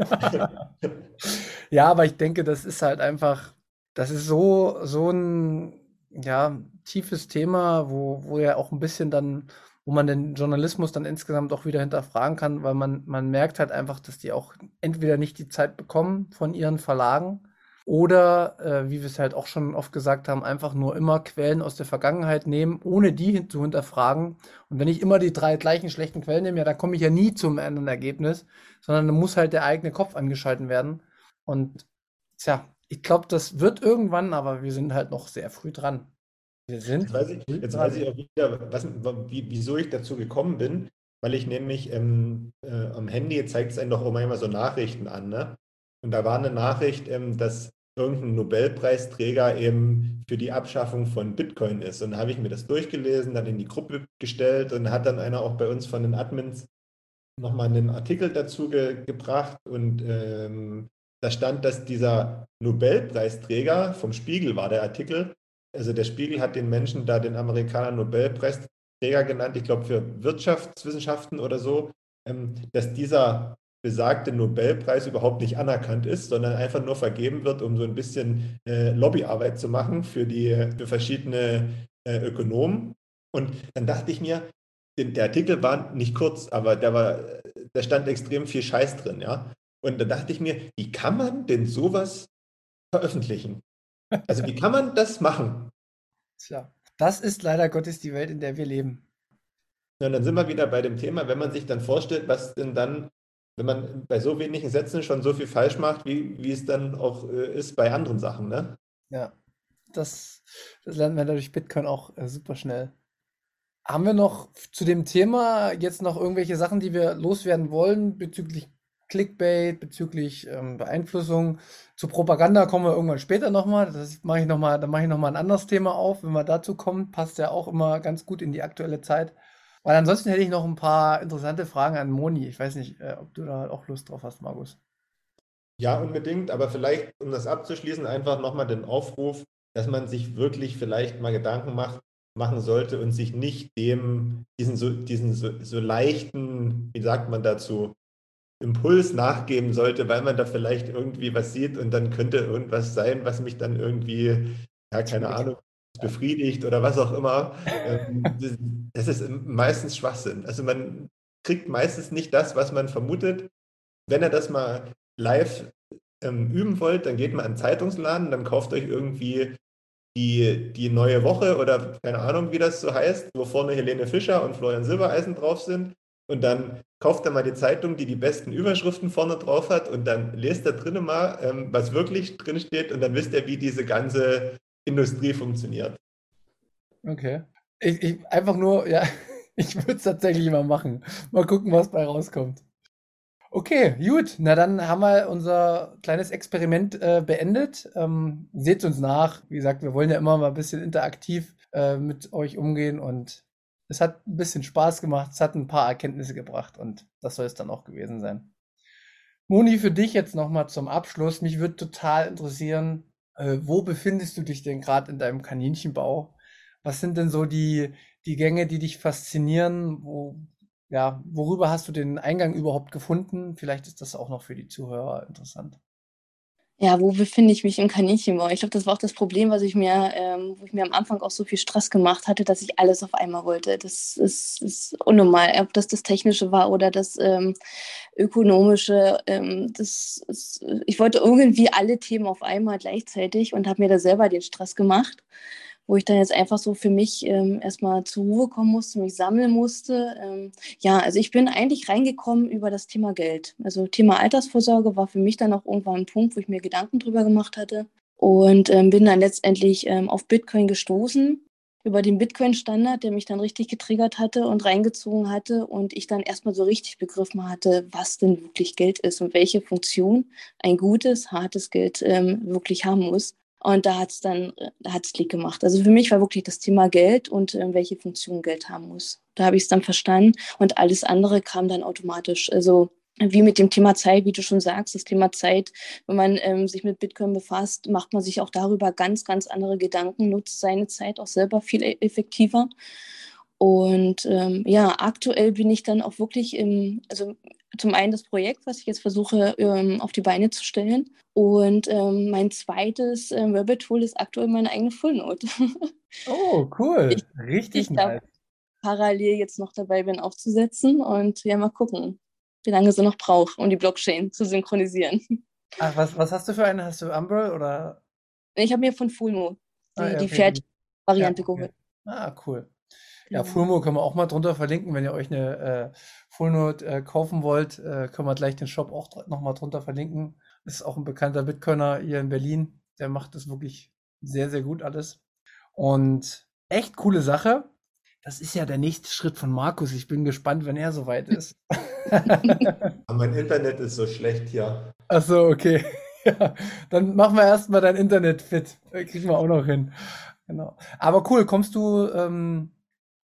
ja, aber ich denke, das ist halt einfach, das ist so, so ein ja, tiefes Thema, wo, wo ja auch ein bisschen dann, wo man den Journalismus dann insgesamt auch wieder hinterfragen kann, weil man, man merkt halt einfach, dass die auch entweder nicht die Zeit bekommen von ihren Verlagen, oder, äh, wie wir es halt auch schon oft gesagt haben, einfach nur immer Quellen aus der Vergangenheit nehmen, ohne die hin zu hinterfragen. Und wenn ich immer die drei gleichen schlechten Quellen nehme, ja, dann komme ich ja nie zum anderen Ergebnis, sondern dann muss halt der eigene Kopf angeschalten werden. Und tja, ich glaube, das wird irgendwann, aber wir sind halt noch sehr früh dran. Wir sind. Jetzt weiß ich, jetzt weiß ich auch wieder, was, wie, wieso ich dazu gekommen bin, weil ich nämlich ähm, äh, am Handy zeigt es einem doch manchmal so Nachrichten an, ne? Und da war eine Nachricht, ähm, dass irgendein Nobelpreisträger eben für die Abschaffung von Bitcoin ist. Und da habe ich mir das durchgelesen, dann in die Gruppe gestellt und hat dann einer auch bei uns von den Admins nochmal einen Artikel dazu ge gebracht. Und ähm, da stand, dass dieser Nobelpreisträger, vom Spiegel war der Artikel, also der Spiegel hat den Menschen da den Amerikaner Nobelpreisträger genannt, ich glaube für Wirtschaftswissenschaften oder so, ähm, dass dieser besagte Nobelpreis überhaupt nicht anerkannt ist, sondern einfach nur vergeben wird, um so ein bisschen äh, Lobbyarbeit zu machen für die für verschiedene äh, Ökonomen. Und dann dachte ich mir, der Artikel war nicht kurz, aber der war, da stand extrem viel Scheiß drin, ja. Und da dachte ich mir, wie kann man denn sowas veröffentlichen? Also wie kann man das machen? Tja, das ist leider Gottes die Welt, in der wir leben. Ja, und dann sind wir wieder bei dem Thema, wenn man sich dann vorstellt, was denn dann wenn man bei so wenigen Sätzen schon so viel falsch macht, wie, wie es dann auch äh, ist bei anderen Sachen, ne? Ja, das, das lernt man dadurch Bitcoin auch äh, super schnell. Haben wir noch zu dem Thema jetzt noch irgendwelche Sachen, die wir loswerden wollen bezüglich Clickbait, bezüglich ähm, Beeinflussung? Zu Propaganda kommen wir irgendwann später nochmal. Das mache ich noch mal, da mache ich nochmal ein anderes Thema auf, wenn wir dazu kommen. Passt ja auch immer ganz gut in die aktuelle Zeit. Weil ansonsten hätte ich noch ein paar interessante Fragen an Moni. Ich weiß nicht, äh, ob du da auch Lust drauf hast, Markus. Ja, unbedingt, aber vielleicht, um das abzuschließen, einfach nochmal den Aufruf, dass man sich wirklich vielleicht mal Gedanken macht, machen sollte und sich nicht dem, diesen so, diesen so, so leichten, wie sagt man dazu, Impuls nachgeben sollte, weil man da vielleicht irgendwie was sieht und dann könnte irgendwas sein, was mich dann irgendwie, ja, keine Ahnung, befriedigt oder was auch immer. Ähm, das ist meistens Schwachsinn. Also man kriegt meistens nicht das, was man vermutet. Wenn ihr das mal live ähm, üben wollt, dann geht mal in den Zeitungsladen, dann kauft euch irgendwie die, die neue Woche oder keine Ahnung, wie das so heißt, wo vorne Helene Fischer und Florian Silbereisen drauf sind. Und dann kauft ihr mal die Zeitung, die die besten Überschriften vorne drauf hat und dann lest da drinnen mal, ähm, was wirklich drin steht und dann wisst ihr, wie diese ganze Industrie funktioniert. Okay. Ich, ich einfach nur, ja, ich würde es tatsächlich mal machen. Mal gucken, was bei rauskommt. Okay, gut. Na dann haben wir unser kleines Experiment äh, beendet. Ähm, seht uns nach. Wie gesagt, wir wollen ja immer mal ein bisschen interaktiv äh, mit euch umgehen und es hat ein bisschen Spaß gemacht. Es hat ein paar Erkenntnisse gebracht und das soll es dann auch gewesen sein. Moni, für dich jetzt nochmal zum Abschluss. Mich würde total interessieren, äh, wo befindest du dich denn gerade in deinem Kaninchenbau? Was sind denn so die, die Gänge, die dich faszinieren? Wo, ja, worüber hast du den Eingang überhaupt gefunden? Vielleicht ist das auch noch für die Zuhörer interessant. Ja, wo befinde ich mich im Kaninchenbau? Ich glaube, das war auch das Problem, was ich mir, ähm, wo ich mir am Anfang auch so viel Stress gemacht hatte, dass ich alles auf einmal wollte. Das ist, ist unnormal, ob das das Technische war oder das ähm, Ökonomische. Ähm, das ist, ich wollte irgendwie alle Themen auf einmal gleichzeitig und habe mir da selber den Stress gemacht wo ich dann jetzt einfach so für mich ähm, erstmal zur Ruhe kommen musste, mich sammeln musste. Ähm, ja, also ich bin eigentlich reingekommen über das Thema Geld. Also Thema Altersvorsorge war für mich dann auch irgendwann ein Punkt, wo ich mir Gedanken drüber gemacht hatte und ähm, bin dann letztendlich ähm, auf Bitcoin gestoßen über den Bitcoin-Standard, der mich dann richtig getriggert hatte und reingezogen hatte und ich dann erstmal so richtig begriffen hatte, was denn wirklich Geld ist und welche Funktion ein gutes, hartes Geld ähm, wirklich haben muss. Und da hat es dann, da hat es Klick gemacht. Also für mich war wirklich das Thema Geld und äh, welche Funktion Geld haben muss. Da habe ich es dann verstanden und alles andere kam dann automatisch. Also wie mit dem Thema Zeit, wie du schon sagst, das Thema Zeit, wenn man ähm, sich mit Bitcoin befasst, macht man sich auch darüber ganz, ganz andere Gedanken, nutzt seine Zeit auch selber viel e-, effektiver. Und ähm, ja, aktuell bin ich dann auch wirklich im, also zum einen das Projekt, was ich jetzt versuche ähm, auf die Beine zu stellen. Und ähm, mein zweites ähm, Rabbit Tool ist aktuell meine eigene Fullnote. Oh, cool. Ich, Richtig ich nice. parallel jetzt noch dabei bin aufzusetzen und ja, mal gucken, wie lange sie noch braucht, um die Blockchain zu synchronisieren. Ach, was, was hast du für eine? Hast du Umbrel oder? Ich habe mir von Fulmo die, ah, ja, okay. die fertige Variante ja, okay. geholt. Ah, cool. Ja, genau. Fulmo können wir auch mal drunter verlinken. Wenn ihr euch eine äh, Fullnote äh, kaufen wollt, äh, können wir gleich den Shop auch nochmal drunter verlinken. Ist auch ein bekannter Bitcoiner hier in Berlin. Der macht das wirklich sehr, sehr gut alles. Und echt coole Sache. Das ist ja der nächste Schritt von Markus. Ich bin gespannt, wenn er soweit ist. mein Internet ist so schlecht hier. Ach so, okay. Ja, dann machen wir erstmal dein Internet fit. Kriegen wir auch noch hin. Genau. Aber cool, kommst du ähm,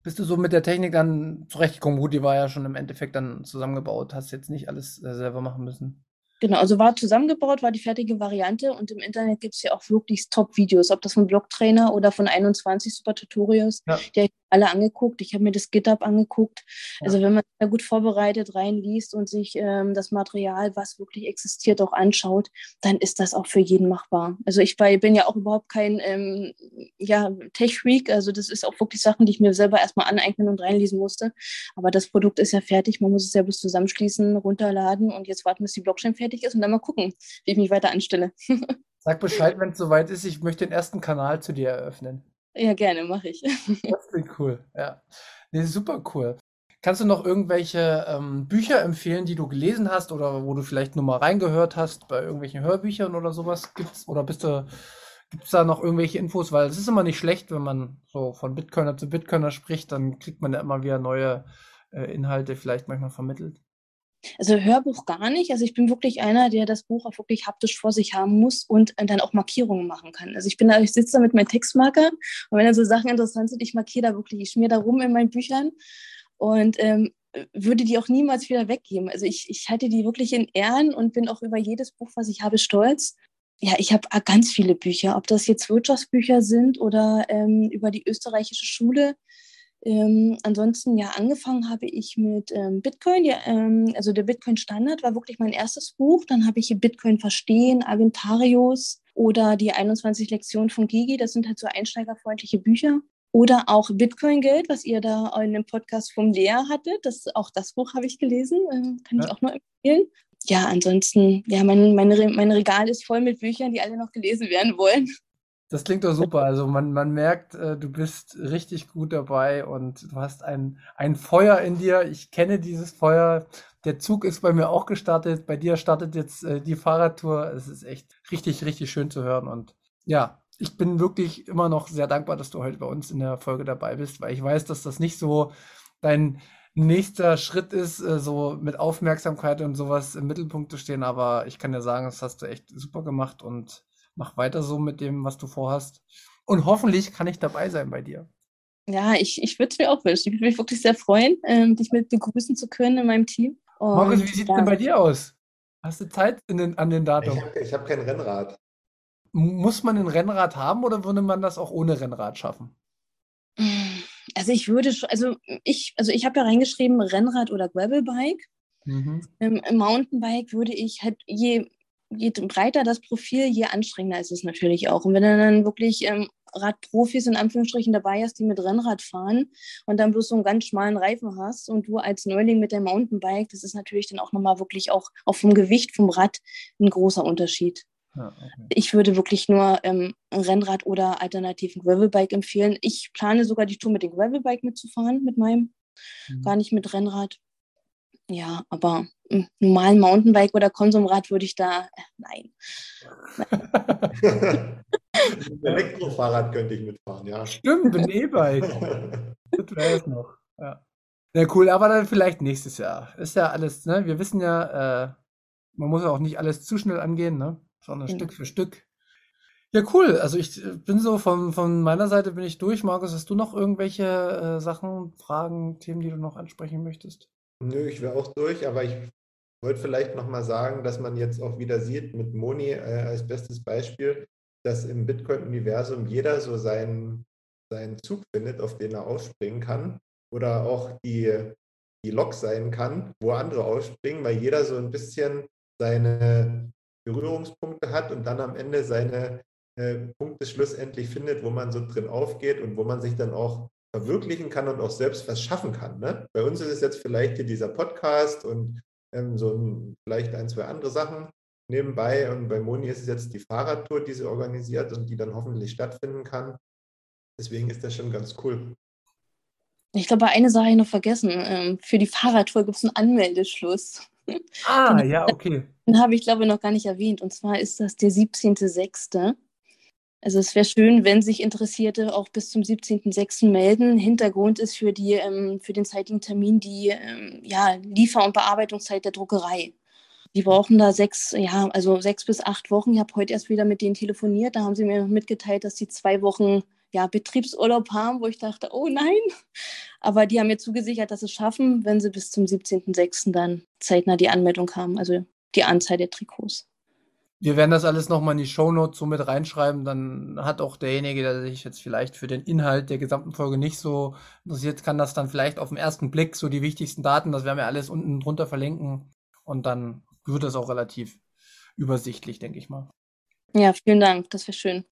bist du so mit der Technik dann zurechtgekommen? Gut, die war ja schon im Endeffekt dann zusammengebaut, hast jetzt nicht alles äh, selber machen müssen. Genau, also war zusammengebaut, war die fertige Variante und im Internet gibt es ja auch wirklich Top-Videos, ob das von Blocktrainer oder von 21 Super Tutorials. Ja. Die alle angeguckt. Ich habe mir das GitHub angeguckt. Ja. Also wenn man da gut vorbereitet reinliest und sich ähm, das Material, was wirklich existiert, auch anschaut, dann ist das auch für jeden machbar. Also ich bei, bin ja auch überhaupt kein ähm, ja, Tech-Freak. Also das ist auch wirklich Sachen, die ich mir selber erstmal aneignen und reinlesen musste. Aber das Produkt ist ja fertig. Man muss es ja bloß zusammenschließen, runterladen und jetzt warten, bis die Blockchain fertig fertig ist und dann mal gucken, wie ich mich weiter anstelle. Sag Bescheid, wenn es soweit ist. Ich möchte den ersten Kanal zu dir eröffnen. Ja, gerne, mache ich. Das klingt cool, ja. Nee, super cool. Kannst du noch irgendwelche ähm, Bücher empfehlen, die du gelesen hast oder wo du vielleicht nur mal reingehört hast bei irgendwelchen Hörbüchern oder sowas gibt's? Oder bist du, gibt es da noch irgendwelche Infos? Weil es ist immer nicht schlecht, wenn man so von Bitcoiner zu Bitcoiner spricht, dann kriegt man ja immer wieder neue äh, Inhalte vielleicht manchmal vermittelt. Also Hörbuch gar nicht. Also ich bin wirklich einer, der das Buch auch wirklich haptisch vor sich haben muss und dann auch Markierungen machen kann. Also ich bin da, ich sitze da mit meinem Textmarker und wenn da so Sachen interessant sind, ich markiere da wirklich, ich schmier da rum in meinen Büchern und ähm, würde die auch niemals wieder weggeben. Also ich, ich halte die wirklich in Ehren und bin auch über jedes Buch, was ich habe, stolz. Ja, ich habe ganz viele Bücher, ob das jetzt Wirtschaftsbücher sind oder ähm, über die österreichische Schule. Ähm, ansonsten, ja, angefangen habe ich mit ähm, Bitcoin. Ja, ähm, also der Bitcoin Standard war wirklich mein erstes Buch. Dann habe ich hier Bitcoin Verstehen, Agentarius oder die 21 Lektionen von Gigi. Das sind halt so einsteigerfreundliche Bücher. Oder auch Bitcoin Geld, was ihr da in dem Podcast vom Lea hattet. Das, auch das Buch habe ich gelesen. Ähm, kann ja. ich auch nur empfehlen. Ja, ansonsten, ja, mein, mein, mein Regal ist voll mit Büchern, die alle noch gelesen werden wollen. Das klingt doch super. Also man, man merkt, äh, du bist richtig gut dabei und du hast ein, ein Feuer in dir. Ich kenne dieses Feuer. Der Zug ist bei mir auch gestartet. Bei dir startet jetzt äh, die Fahrradtour. Es ist echt richtig, richtig schön zu hören. Und ja, ich bin wirklich immer noch sehr dankbar, dass du heute bei uns in der Folge dabei bist, weil ich weiß, dass das nicht so dein nächster Schritt ist, äh, so mit Aufmerksamkeit und sowas im Mittelpunkt zu stehen. Aber ich kann dir sagen, das hast du echt super gemacht und mach weiter so mit dem, was du vorhast. Und hoffentlich kann ich dabei sein bei dir. Ja, ich, ich würde es mir auch wünschen. Ich würde mich wirklich sehr freuen, ähm, dich mit begrüßen zu können in meinem Team. Und, Markus, wie sieht es ja. denn bei dir aus? Hast du Zeit den, an den Datum? Ich habe hab kein Rennrad. Muss man ein Rennrad haben oder würde man das auch ohne Rennrad schaffen? Also ich würde, also ich, also ich habe ja reingeschrieben Rennrad oder Gravelbike. Mhm. Im, Im Mountainbike würde ich halt je je breiter das Profil, je anstrengender ist es natürlich auch. Und wenn du dann wirklich ähm, Radprofis in Anführungsstrichen dabei hast, die mit Rennrad fahren und dann bloß so einen ganz schmalen Reifen hast und du als Neuling mit dem Mountainbike, das ist natürlich dann auch nochmal wirklich auch, auch vom Gewicht vom Rad ein großer Unterschied. Ja, okay. Ich würde wirklich nur ähm, ein Rennrad oder alternativ ein Gravelbike empfehlen. Ich plane sogar die Tour mit dem Gravelbike mitzufahren, mit meinem, mhm. gar nicht mit Rennrad. Ja, aber im normalen Mountainbike oder Konsumrad würde ich da, äh, nein. Elektrofahrrad könnte ich mitfahren, ja. Stimmt, ein E-Bike. das wäre es noch. Ja. ja, cool, aber dann vielleicht nächstes Jahr. Ist ja alles, ne? Wir wissen ja, äh, man muss ja auch nicht alles zu schnell angehen, ne? Sondern ja. Stück für Stück. Ja, cool. Also ich äh, bin so von, von meiner Seite bin ich durch. Markus, hast du noch irgendwelche äh, Sachen, Fragen, Themen, die du noch ansprechen möchtest? Nö, ich wäre auch durch, aber ich wollte vielleicht nochmal sagen, dass man jetzt auch wieder sieht mit Moni äh, als bestes Beispiel, dass im Bitcoin-Universum jeder so seinen, seinen Zug findet, auf den er aufspringen kann oder auch die, die Lok sein kann, wo andere aufspringen, weil jeder so ein bisschen seine Berührungspunkte hat und dann am Ende seine äh, Punkte schlussendlich findet, wo man so drin aufgeht und wo man sich dann auch verwirklichen kann und auch selbst was schaffen kann. Ne? Bei uns ist es jetzt vielleicht hier dieser Podcast und ähm, so ein, vielleicht ein, zwei andere Sachen nebenbei. Und bei Moni ist es jetzt die Fahrradtour, die sie organisiert und die dann hoffentlich stattfinden kann. Deswegen ist das schon ganz cool. Ich glaube, eine Sache habe ich noch vergessen. Ähm, für die Fahrradtour gibt es einen Anmeldeschluss. Ah, ja, okay. Den habe ich, glaube ich, noch gar nicht erwähnt. Und zwar ist das der 17.06. Also es wäre schön, wenn sich Interessierte auch bis zum 17.06. melden. Hintergrund ist für, die, ähm, für den zeitigen Termin die ähm, ja, Liefer- und Bearbeitungszeit der Druckerei. Die brauchen da sechs, ja, also sechs bis acht Wochen. Ich habe heute erst wieder mit denen telefoniert. Da haben sie mir mitgeteilt, dass sie zwei Wochen ja, Betriebsurlaub haben, wo ich dachte, oh nein. Aber die haben mir zugesichert, dass sie es schaffen, wenn sie bis zum 17.06. dann zeitnah die Anmeldung haben. Also die Anzahl der Trikots. Wir werden das alles nochmal in die Shownotes so mit reinschreiben. Dann hat auch derjenige, der sich jetzt vielleicht für den Inhalt der gesamten Folge nicht so interessiert, kann das dann vielleicht auf den ersten Blick so die wichtigsten Daten, das werden wir alles unten drunter verlinken. Und dann wird das auch relativ übersichtlich, denke ich mal. Ja, vielen Dank. Das wäre schön.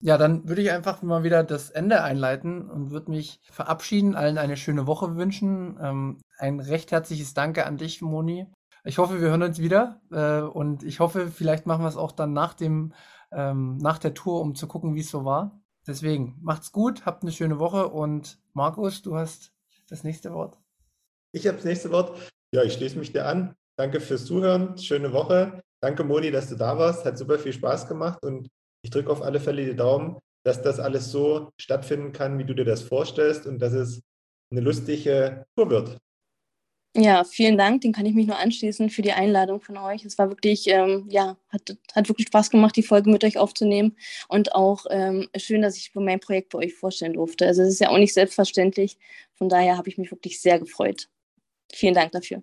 Ja, dann würde ich einfach mal wieder das Ende einleiten und würde mich verabschieden, allen eine schöne Woche wünschen. Ähm, ein recht herzliches Danke an dich, Moni. Ich hoffe, wir hören uns wieder äh, und ich hoffe, vielleicht machen wir es auch dann nach dem ähm, nach der Tour, um zu gucken, wie es so war. Deswegen macht's gut, habt eine schöne Woche und Markus, du hast das nächste Wort. Ich habe das nächste Wort. Ja, ich schließe mich dir an. Danke fürs Zuhören. Schöne Woche. Danke, Moni, dass du da warst. Hat super viel Spaß gemacht und ich drücke auf alle Fälle die Daumen, dass das alles so stattfinden kann, wie du dir das vorstellst und dass es eine lustige Tour wird. Ja, vielen Dank. Den kann ich mich nur anschließen für die Einladung von euch. Es war wirklich, ähm, ja, hat, hat wirklich Spaß gemacht, die Folge mit euch aufzunehmen und auch ähm, schön, dass ich mein Projekt bei euch vorstellen durfte. Also es ist ja auch nicht selbstverständlich. Von daher habe ich mich wirklich sehr gefreut. Vielen Dank dafür.